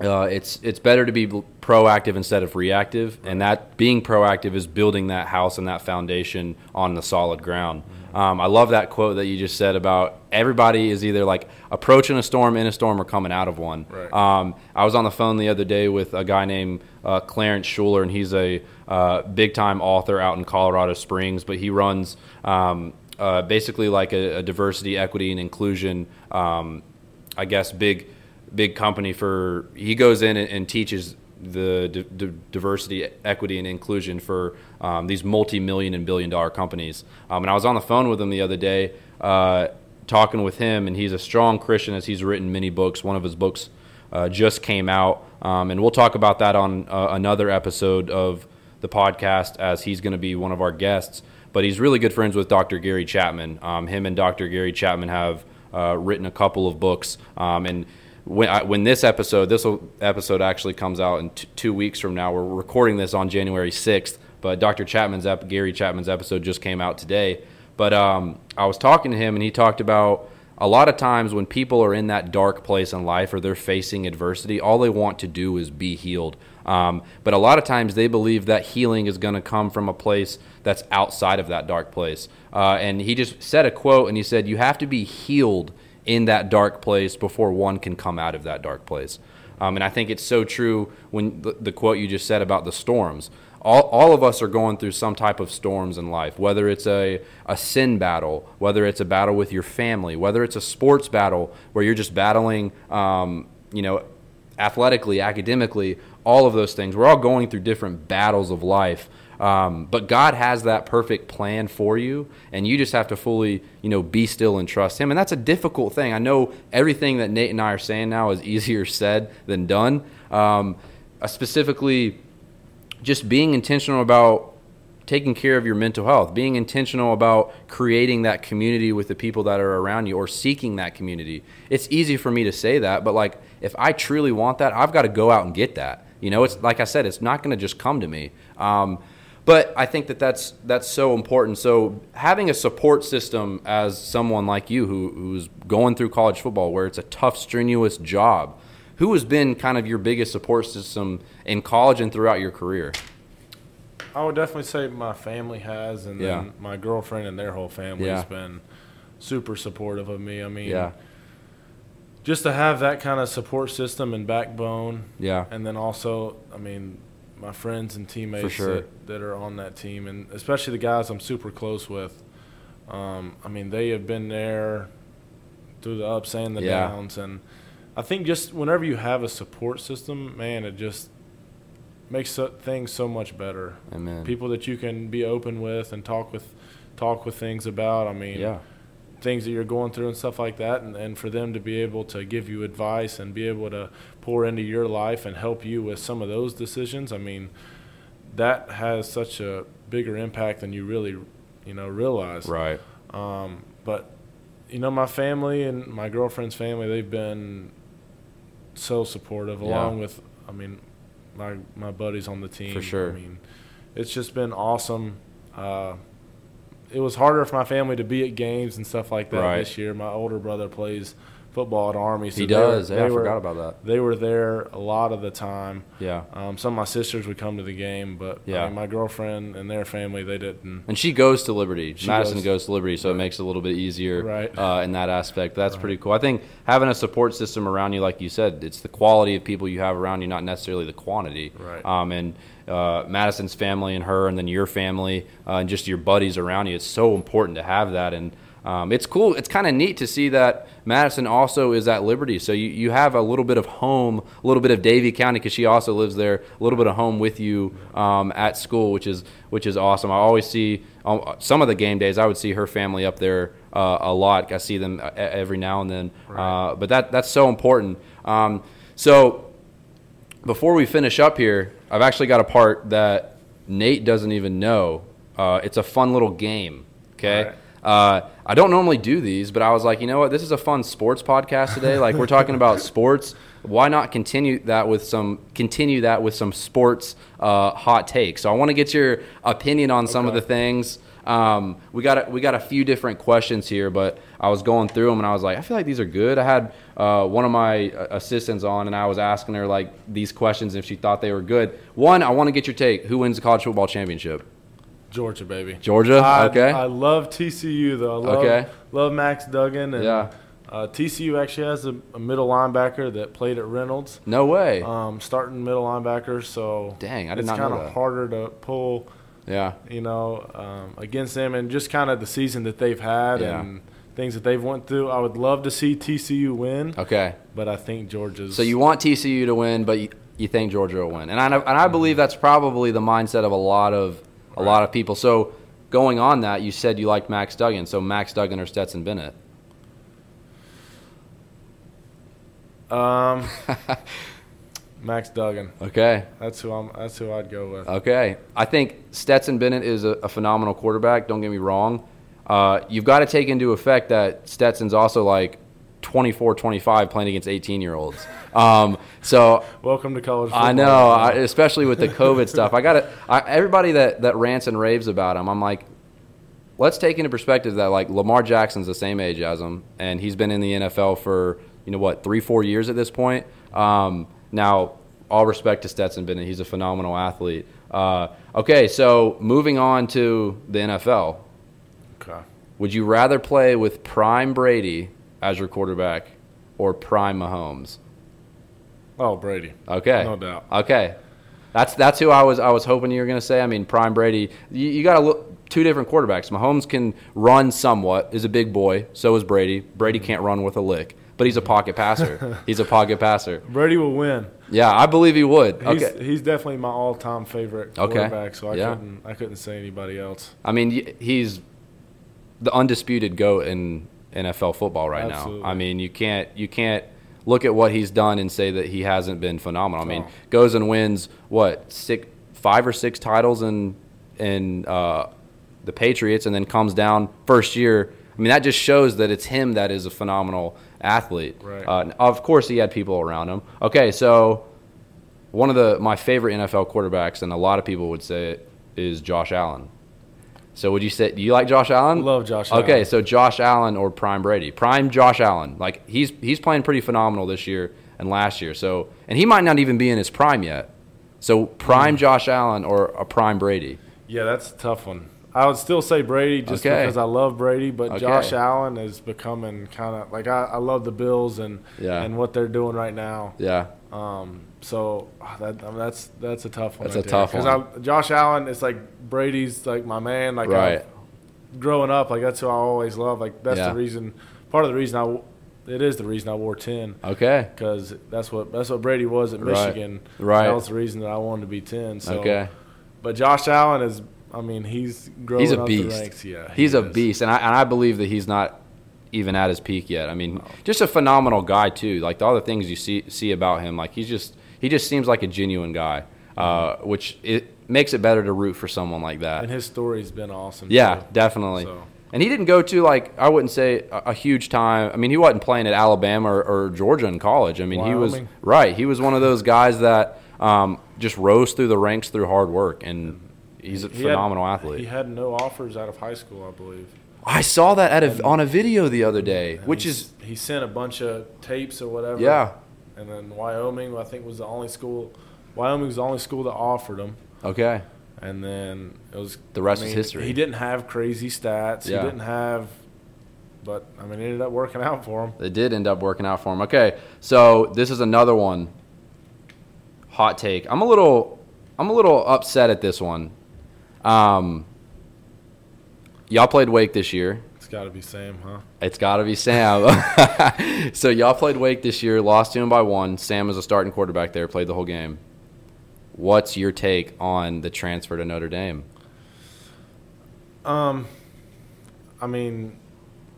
uh, it's it's better to be proactive instead of reactive, and that being proactive is building that house and that foundation on the solid ground. Um, I love that quote that you just said about everybody is either like approaching a storm, in a storm, or coming out of one. Right. Um, I was on the phone the other day with a guy named uh, Clarence Shuler, and he's a uh, big time author out in Colorado Springs, but he runs um, uh, basically like a, a diversity, equity, and inclusion, um, I guess, big big company for. He goes in and, and teaches the d- d- diversity, equity, and inclusion for um, these multi million and billion dollar companies. Um, and I was on the phone with him the other day. Uh, talking with him, and he's a strong Christian as he's written many books. One of his books uh, just came out, um, and we'll talk about that on uh, another episode of the podcast as he's going to be one of our guests. But he's really good friends with Dr. Gary Chapman. Um, him and Dr. Gary Chapman have uh, written a couple of books, um, and when, I, when this episode, this episode actually comes out in t- two weeks from now. We're recording this on January sixth, but Dr. Chapman's ep- Gary Chapman's episode just came out today. But um, I was talking to him, and he talked about a lot of times when people are in that dark place in life or they're facing adversity, all they want to do is be healed. Um, but a lot of times they believe that healing is going to come from a place that's outside of that dark place. Uh, and he just said a quote, and he said, "You have to be healed in that dark place before one can come out of that dark place." Um, and I think it's so true when the, the quote you just said about the storms. All, all of us are going through some type of storms in life, whether it's a, a sin battle, whether it's a battle with your family, whether it's a sports battle where you're just battling, um, you know, athletically, academically, all of those things. We're all going through different battles of life. Um, but God has that perfect plan for you, and you just have to fully, you know, be still and trust Him. And that's a difficult thing. I know everything that Nate and I are saying now is easier said than done. Um, uh, specifically, just being intentional about taking care of your mental health, being intentional about creating that community with the people that are around you or seeking that community. It's easy for me to say that, but like if I truly want that, I've got to go out and get that. You know, it's like I said, it's not going to just come to me. Um, but I think that that's that's so important. So having a support system as someone like you who who's going through college football, where it's a tough, strenuous job, who has been kind of your biggest support system in college and throughout your career? I would definitely say my family has, and Yeah. then my girlfriend and their whole family Yeah. has been super supportive of me. I mean, Yeah, just to have that kind of support system and backbone, yeah, and then also, I mean, my friends and teammates sure. that, that are on that team, and especially the guys I'm super close with. Um, I mean, they have been there through the ups and the Yeah. downs, and I think just whenever you have a support system, man, it just makes so, things so much better. amen. People that you can be open with and talk with, talk with things about. I mean, yeah, things that you're going through and stuff like that and, and for them to be able to give you advice and be able to pour into your life and help you with some of those decisions i mean that has such a bigger impact than you really you know realize right, um, but you know, my family and my girlfriend's family, they've been so supportive, Yeah. along with, I mean, my my buddies on the team. For sure. I mean, it's just been awesome. Uh, it was harder for my family to be at games and stuff like that Right. this year. My older brother plays football at Army. So he they does. Yeah, they I were- forgot about that. They were there a lot of the time. Yeah. Um, some of my sisters would come to the game, but Yeah. I mean, my girlfriend and their family, they didn't. And she goes to Liberty. She Madison goes- goes, to Liberty, so it makes it a little bit easier Right. uh, in that aspect. That's pretty cool. I think having a support system around you, like you said, it's the quality of people you have around you, not necessarily the quantity. Right. Um, and uh, Madison's family and her, and then your family, uh, and just your buddies around you. It's so important to have that. And um, it's cool. It's kind of neat to see that Madison also is at Liberty. So you, you have a little bit of home, a little bit of Davie County because she also lives there. A little bit of home with you um, at school, which is which is awesome. I always see um, some of the game days. I would see her family up there uh, a lot. I see them uh, every now and then. Right. Uh, but that that's so important. Um, so before we finish up here, I've actually got a part that Nate doesn't even know. Uh, it's a fun little game. Okay. Uh, I don't normally do these, but I was like, you know what? This is a fun sports podcast today. Like we're talking about sports. Why not continue that with some continue that with some sports uh, hot takes? So I want to get your opinion on some of the things. Um, we got a, we got a few different questions here, but I was going through them and I was like, I feel like these are good. I had uh, one of my uh, assistants on and I was asking her like these questions if she thought they were good. One, I want to get your take. Who wins the college football championship? Georgia, baby. Georgia. I, okay. I love TCU though. I love, Okay. Love Max Duggan. And, Yeah. Uh, TCU actually has a, a middle linebacker that played at Reynolds, no way. um, starting middle linebacker. So Dang, I did it's not know kind of harder to pull, yeah. you know, um, against them, and just kind of the season that they've had Yeah. and things that they've went through. I would love to see TCU win, Okay. but I think Georgia's. So you want TCU to win, but you, you think Georgia will win, and I know- and I believe that's probably the mindset of a lot of a lot of people. So going on that, you said you liked Max Duggan. So Max Duggan or Stetson Bennett? um, Max Duggan. Okay. That's who I'm. That's who I'd go with. Okay. I think Stetson Bennett is a, a phenomenal quarterback. Don't get me wrong. Uh, you've got to take into effect that Stetson's also like 24, 25 playing against 18 year olds. Um, so Welcome to college. Football. I know, I, especially with the COVID stuff. I got to everybody that, that rants and raves about him. I'm like, let's take into perspective that like Lamar Jackson's the same age as him, and he's been in the NFL for you know what three, four years at this point. Um, now, all respect to Stetson Bennett, he's a phenomenal athlete. Uh, okay, so moving on to the NFL. Okay. Would you rather play with prime Brady as your quarterback or prime Mahomes? Oh, Brady. Okay. No doubt. Okay. That's that's who I was I was hoping you were going to say. I mean, prime Brady. You, you got to look two different quarterbacks. Mahomes can run somewhat. Is a big boy. So is Brady. Brady can't run with a lick, but he's a pocket passer. he's a pocket passer. Brady will win. Yeah, I believe he would. He's, Okay. he's definitely my all-time favorite Okay. quarterback. So I Yeah. couldn't I couldn't say anybody else. I mean, he's the undisputed goat in NFL football right Absolutely. now. I mean, you can't you can't look at what he's done and say that he hasn't been phenomenal. I mean, No. goes and wins what six, five or six titles in in uh, the Patriots, and then comes down first year. I mean, that just shows that it's him that is a phenomenal athlete. Right. Uh, of course, he had people around him. Okay, so one of the my favorite NFL quarterbacks, and a lot of people would say it, is Josh Allen. So would you say do you like Josh Allen? Love Josh Allen. Okay, so Josh Allen or Prime Brady. Prime Josh Allen. Like he's he's playing pretty phenomenal this year and last year. So and he might not even be in his prime yet. So prime Hmm. Josh Allen or a prime Brady. Yeah, that's a tough one. I would still say Brady just Okay. because I love Brady, but Okay. Josh Allen is becoming kind of like I, I love the Bills and Yeah. and what they're doing right now. Yeah. Um, so ah, that I mean, that's that's a tough one. That's right a tough there. one. I, Josh Allen is like Brady's like my man. Like Right. I've- growing up, like that's who I always loved. Like that's Yeah. the reason. Part of the reason I. It is the reason I wore ten Okay. because that's what that's what Brady was at Right. Michigan. Right. That was the reason that I wanted to be ten. So, Okay. But Josh Allen is. I mean, he's growing He's a up beast. the ranks. Yeah, he He's a beast, and I and I believe that he's not even at his peak yet. I mean, just a phenomenal guy too. Like all the things you see see about him, like he's just he just seems like a genuine guy, uh, which it makes it better to root for someone like that. And his story's been awesome. Yeah, too. definitely. So. And he didn't go to like I wouldn't say a, a huge time. I mean, he wasn't playing at Alabama or, or Georgia in college. I mean, he was right. He was one of those guys that um, just rose through the ranks through hard work, and he's a He had- phenomenal athlete. He had no offers out of high school, I believe. I saw that at a, on a video the other day, which is he sent a bunch of tapes or whatever. yeah And then Wyoming, I think, was the only school. Wyoming was the only school that offered him. okay. And then it was The rest I is history. He didn't have crazy stats. Yeah. He didn't have, but I mean, it ended up working out for him. It did end up working out for him. Okay, so this is another one. Hot take. I'm a little, I'm a little upset at this one. Um, y'all played Wake this year. It's got to be Sam, huh? It's got to be Sam. so y'all played Wake this year, lost to him by one. Sam is a starting quarterback there, played the whole game. What's your take on the transfer to Notre Dame? Um, I mean,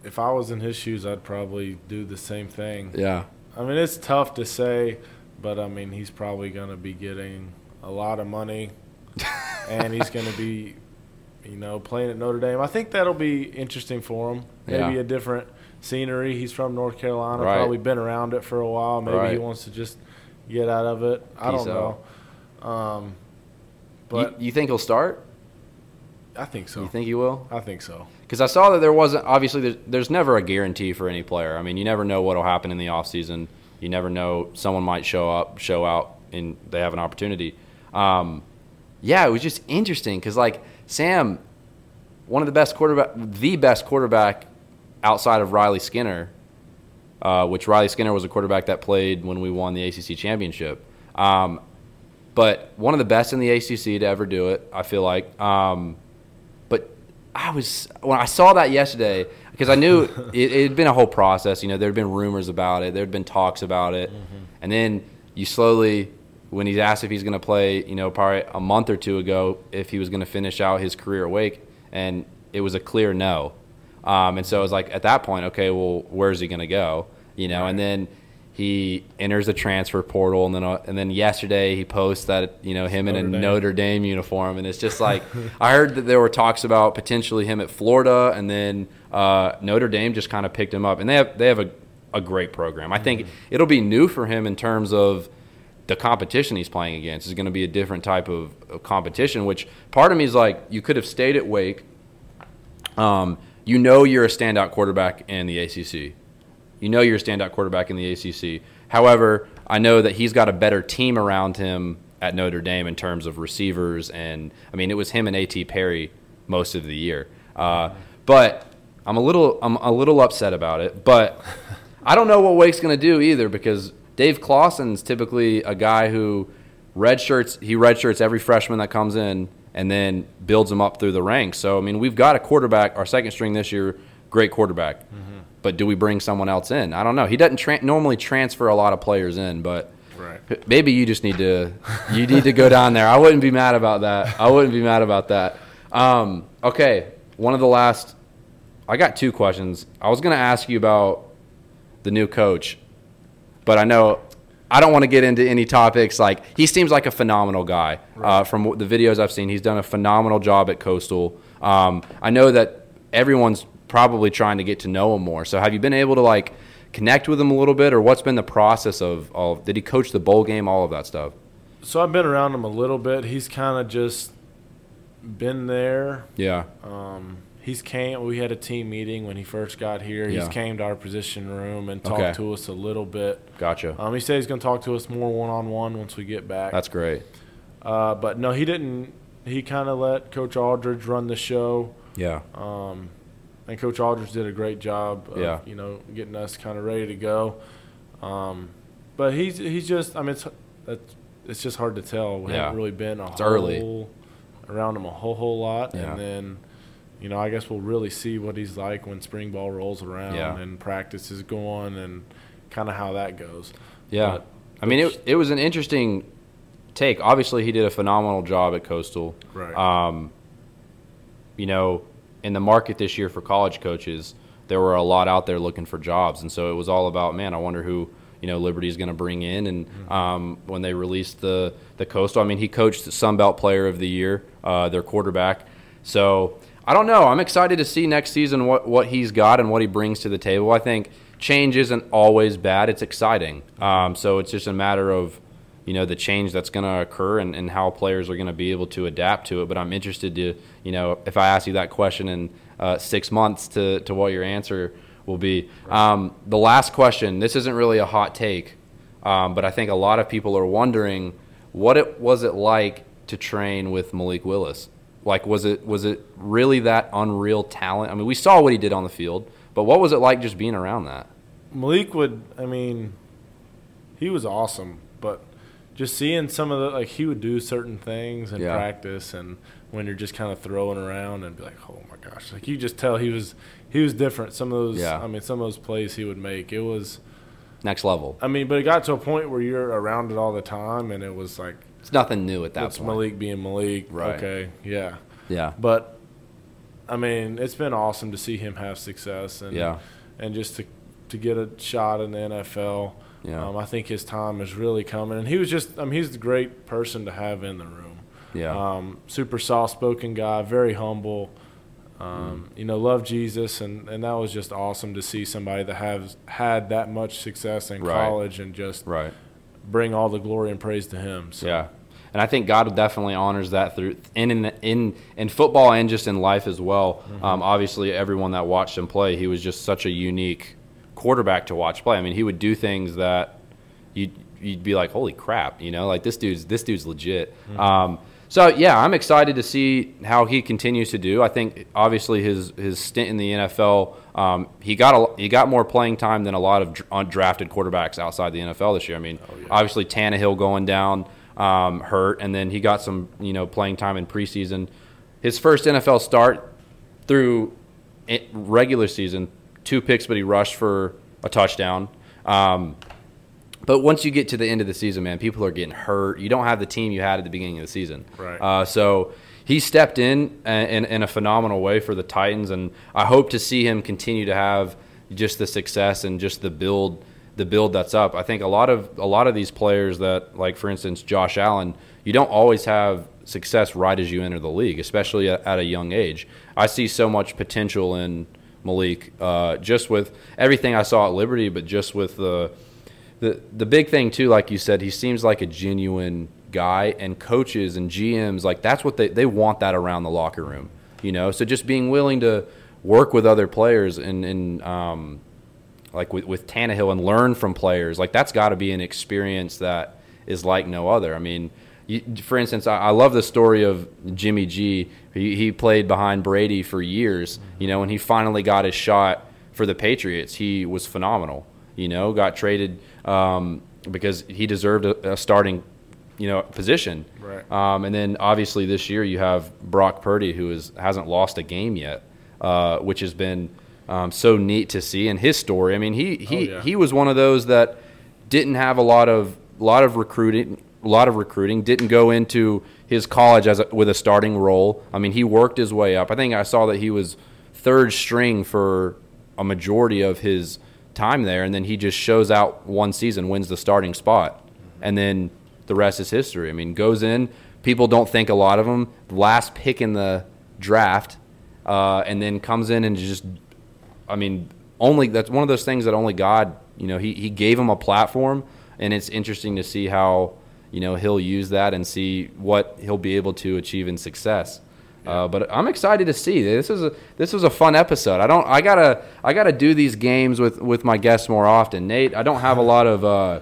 if I was in his shoes, I'd probably do the same thing. Yeah, I mean, it's tough to say, but I mean, he's probably going to be getting a lot of money, and he's going to be, you know, playing at Notre Dame. I think that'll be interesting for him. Maybe Yeah. a different scenery. He's from North Carolina, Right. probably been around it for a while. Maybe he wants to just get out of it. I Peace don't know. Um, but you, you think he'll start? I think so. You think he will? I think so. Because I saw that there wasn't obviously there's, there's never a guarantee for any player. I mean, you never know what'll happen in the offseason. You never know someone might show up, show out, and they have an opportunity. Um, yeah, it was just interesting because like Sam, one of the best quarterback, the best quarterback outside of Riley Skinner, uh, which Riley Skinner was a quarterback that played when we won the ACC championship. Um, but one of the best in the ACC to ever do it, I feel like. Um, but I was when I saw that yesterday because I knew it, it had been a whole process. You know, there had been rumors about it, there had been talks about it, and then you slowly, when he's asked if he's going to play, you know, probably a month or two ago, if he was going to finish out his career at Wake, and it was a clear no. Um, and so it was like at that point, okay, well, where's he going to go? You know, and then he enters the transfer portal, and then uh, and then yesterday he posts that you know him in a Notre Dame. Notre Dame uniform, and it's just like I heard that there were talks about potentially him at Florida, and then uh, Notre Dame just kind of picked him up, and they have they have a, a great program. I think it'll be new for him in terms of the competition he's playing against is going to be a different type of, of competition. Which part of me is like you could have stayed at Wake. Um, you know you're a standout quarterback in the ACC. You know you're a standout quarterback in the ACC. However, I know that he's got a better team around him at Notre Dame in terms of receivers, and I mean it was him and A.T. Perry most of the year. Uh, but I'm a little I'm a little upset about it. But I don't know what Wake's going to do either because Dave Clawson's typically a guy who redshirts he redshirts every freshman that comes in and then builds them up through the ranks. So I mean we've got a quarterback, our second string this year, great quarterback. But do we bring someone else in? I don't know. He doesn't tra- normally transfer a lot of players in, but Right. maybe you just need to you need to go down there. I wouldn't be mad about that. I wouldn't be mad about that. Um, okay, one of the last. I got two questions. I was going to ask you about the new coach, but I know I don't want to get into any topics. Like he seems like a phenomenal guy. Uh, from the videos I've seen, he's done a phenomenal job at Coastal. Um, I know that everyone's probably trying to get to know him more. So have you been able to like connect with him a little bit, or what's been the process of? of did he coach the bowl game? All of that stuff. So I've been around him a little bit. He's kind of just been there. Yeah. Um, he's came. We had a team meeting when he first got here. He's came to our position room and talked Okay. to us a little bit. Gotcha. Um, he said he's going to talk to us more one on one once we get back. That's great. Uh, but no, he didn't. He kind of let Coach Aldridge run the show. Yeah. Um, and Coach Aldridge did a great job of, Yeah. you know, getting us kind of ready to go. Um, but he's he's just I mean it's that's it's just hard to tell. We Yeah. haven't really been a It's whole, early. around him a whole whole lot, Yeah. and then you know I guess we'll really see what he's like when spring ball rolls around Yeah. and practice is going and kind of how that goes. Yeah. But- I mean, it, it was an interesting take. Obviously, he did a phenomenal job at Coastal. Right. Um, you know, in the market this year for college coaches, there were a lot out there looking for jobs, and so it was all about, man, I wonder who you know Liberty is going to bring in. And Mm-hmm. um, when they released the the Coastal, I mean, he coached the Sun Belt Player of the Year, uh, their quarterback. So I don't know. I'm excited to see next season what, what he's got and what he brings to the table. I think change isn't always bad. It's exciting. Um, so it's just a matter of, you know, the change that's going to occur and, and how players are going to be able to adapt to it. But I'm interested to, you know, if I ask you that question in uh, six months to, to what your answer will be. Um, the last question, this isn't really a hot take, um, but I think a lot of people are wondering what it was it like to train with Malik Willis? Like, was it was it really that unreal talent? I mean, we saw what he did on the field, but what was it like just being around that? Malik would, I mean, he was awesome, but just seeing some of the like he would do certain things in Yeah. practice, and when you're just kind of throwing around and be like, oh my gosh, like you just tell he was he was different. Some of those, Yeah. I mean, some of those plays he would make, it was, Next level. I mean, but it got to a point where you're around it all the time, and it was like, It's nothing new at that that's point. Malik being Malik, Right. Okay, yeah. Yeah. But I mean, it's been awesome to see him have success and Yeah. and just to to get a shot in the NFL. Yeah. Um, I think his time is really coming, and he was just I mean he's a great person to have in the room. Yeah. Um, super soft spoken guy, very humble. Um, Mm. You know, love Jesus, and, and that was just awesome to see somebody that has had that much success in Right. college and just right. bring all the glory and praise to Him. So, Yeah, and I think God definitely honors that through in in in, in football and just in life as well. Um, obviously, everyone that watched him play, he was just such a unique quarterback to watch play. I mean, he would do things that you'd you'd be like, "Holy crap!" You know, like this dude's this dude's legit. Um, so yeah, I'm excited to see how he continues to do. I think obviously his his stint in the NFL, um, he got a, he got more playing time than a lot of undrafted quarterbacks outside the NFL this year. I mean, obviously Tannehill going down um, hurt, and then he got some you know playing time in preseason. His first NFL start through regular season, two picks, but he rushed for a touchdown. Um, but once you get to the end of the season, man, people are getting hurt. You don't have the team you had at the beginning of the season. Right. Uh, so he stepped in, uh, in in a phenomenal way for the Titans, and I hope to see him continue to have just the success and just the build the build that's up. I think a lot of a lot of these players that, like for instance, Josh Allen, you don't always have success right as you enter the league, especially at, a young age. I see so much potential in Malik, uh, just with everything I saw at Liberty, but just with the the the big thing too, like you said, he seems like a genuine guy, and coaches and GMs like that's what they they want that around the locker room, you know. So just being willing to work with other players and and um, like with with Tannehill and learn from players, like that's got to be an experience that is like no other. I mean. You, for instance, I, I love the story of Jimmy G. He, he played behind Brady for years. You know, when he finally got his shot for the Patriots, he was phenomenal. You know, got traded um, because he deserved a, a starting, you know, position. Right. Um, and then obviously this year you have Brock Purdy, who is hasn't lost a game yet, uh, which has been um, so neat to see. And his story, I mean, he he Oh, yeah. he was one of those that didn't have a lot of lot of recruiting, a lot of recruiting. Didn't go into his college as a, with a starting role. I mean, he worked his way up. I think I saw that he was third string for a majority of his time there, and then he just shows out one season, wins the starting spot, and then the rest is history. I mean, goes in. People don't think a lot of him. Last pick in the draft, uh, and then comes in and just I mean, only that's one of those things that only God, you know, he, he gave him a platform, and it's interesting to see how, you know, he'll use that and see what he'll be able to achieve in success. Uh, but I'm excited to see this is a this was a fun episode. I don't I gotta I gotta do these games with with my guests more often. Nate, I don't have a lot of. Uh,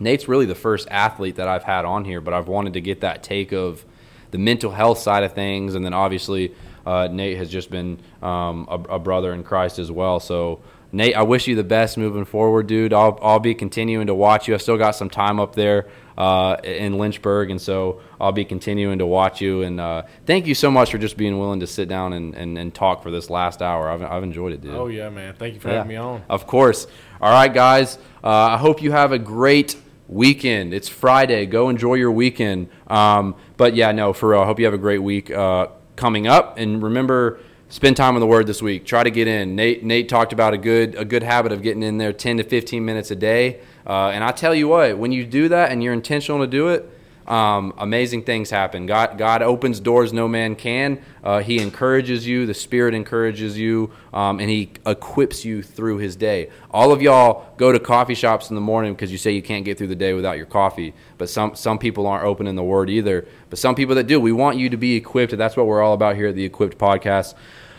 Nate's really the first athlete that I've had on here, but I've wanted to get that take of the mental health side of things, and then obviously uh, Nate has just been um, a, a brother in Christ as well. So Nate, I wish you the best moving forward, dude. I'll I'll be continuing to watch you. I've still got some time up there uh, in Lynchburg, and so I'll be continuing to watch you. And uh, thank you so much for just being willing to sit down and, and, and talk for this last hour. I've I've enjoyed it, dude. Oh yeah, man. Thank you for Yeah. having me on. Of course. All right, guys. Uh, I hope you have a great weekend. It's Friday. Go enjoy your weekend. Um, but yeah, no, for real. I hope you have a great week uh, coming up. And remember, spend time on the Word this week. Try to get in. Nate Nate talked about a good a good habit of getting in there 10 to 15 minutes a day. Uh, and I tell you what, when you do that and you're intentional to do it, um, amazing things happen. God, God opens doors no man can. Uh, he encourages you. The Spirit encourages you, um, and He equips you through His day. All of y'all go to coffee shops in the morning because you say you can't get through the day without your coffee. But some some people aren't opening the Word either. But some people that do. We want you to be equipped. That's what we're all about here at the Equipped Podcast.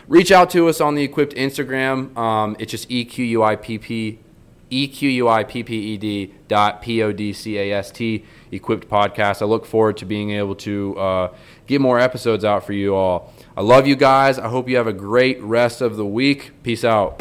Reach out to us on the Equipped Instagram. Um, it's just E Q U I P P E Q U I P P E D dot P O D C A S T equipped podcast. I look forward to being able to uh, get more episodes out for you all. I love you guys. I hope you have a great rest of the week. Peace out.